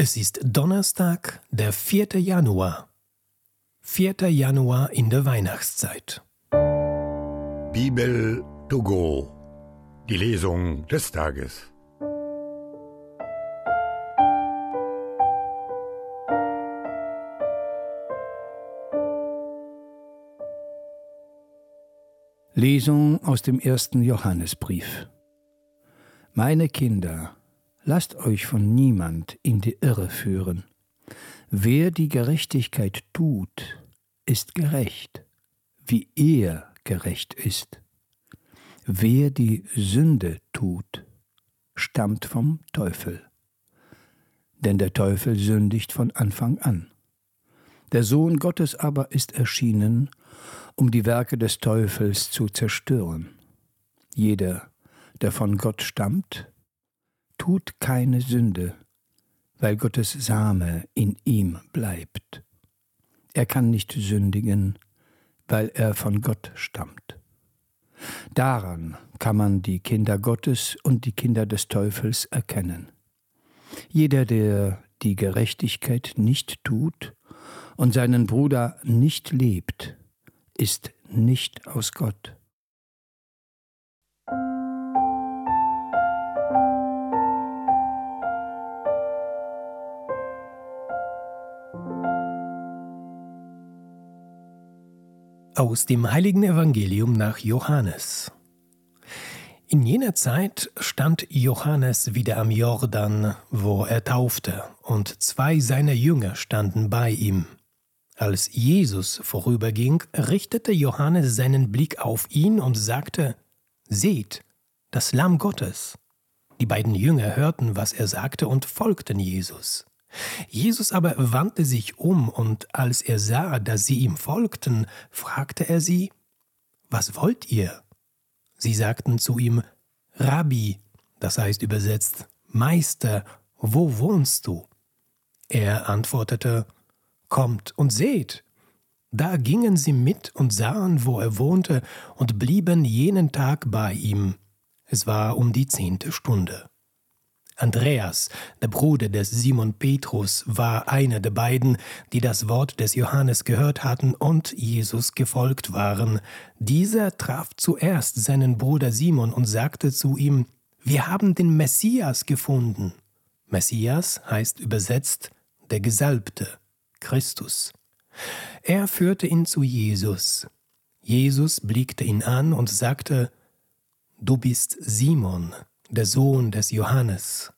Es ist Donnerstag, der 4. Januar. 4. Januar in der Weihnachtszeit. Bibel to go. Die Lesung des Tages. Lesung aus dem ersten Johannesbrief. Meine Kinder, lasst euch von niemand in die Irre führen. Wer die Gerechtigkeit tut, ist gerecht, wie er gerecht ist. Wer die Sünde tut, stammt vom Teufel. Denn der Teufel sündigt von Anfang an. Der Sohn Gottes aber ist erschienen, um die Werke des Teufels zu zerstören. Jeder, der von Gott stammt, tut keine Sünde, weil Gottes Same in ihm bleibt. Er kann nicht sündigen, weil er von Gott stammt. Daran kann man die Kinder Gottes und die Kinder des Teufels erkennen. Jeder, der die Gerechtigkeit nicht tut und seinen Bruder nicht liebt, ist nicht aus Gott. Aus dem heiligen Evangelium nach Johannes. In jener Zeit stand Johannes wieder am Jordan, wo er taufte, und zwei seiner Jünger standen bei ihm. Als Jesus vorüberging, richtete Johannes seinen Blick auf ihn und sagte, Seht, das Lamm Gottes. Die beiden Jünger hörten, was er sagte, und folgten Jesus. Jesus aber wandte sich um, und als er sah, dass sie ihm folgten, fragte er sie, Was wollt ihr? Sie sagten zu ihm, Rabbi, das heißt übersetzt, Meister, wo wohnst du? Er antwortete, Kommt und seht. Da gingen sie mit und sahen, wo er wohnte, und blieben jenen Tag bei ihm. Es war um die zehnte Stunde. Andreas, der Bruder des Simon Petrus, war einer der beiden, die das Wort des Johannes gehört hatten und Jesus gefolgt waren. Dieser traf zuerst seinen Bruder Simon und sagte zu ihm, Wir haben den Messias gefunden. Messias heißt übersetzt der Gesalbte. Christus. Er führte ihn zu Jesus. Jesus blickte ihn an und sagte, Du bist Simon, der Sohn des Johannes.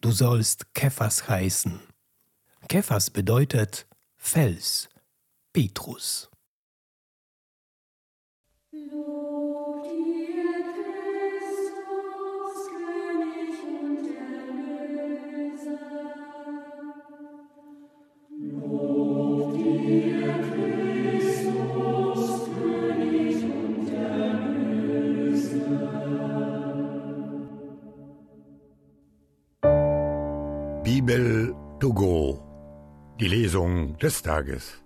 Du sollst Kephas heißen. Kephas bedeutet Fels, Petrus. Bibel to go. Die Lesung des Tages.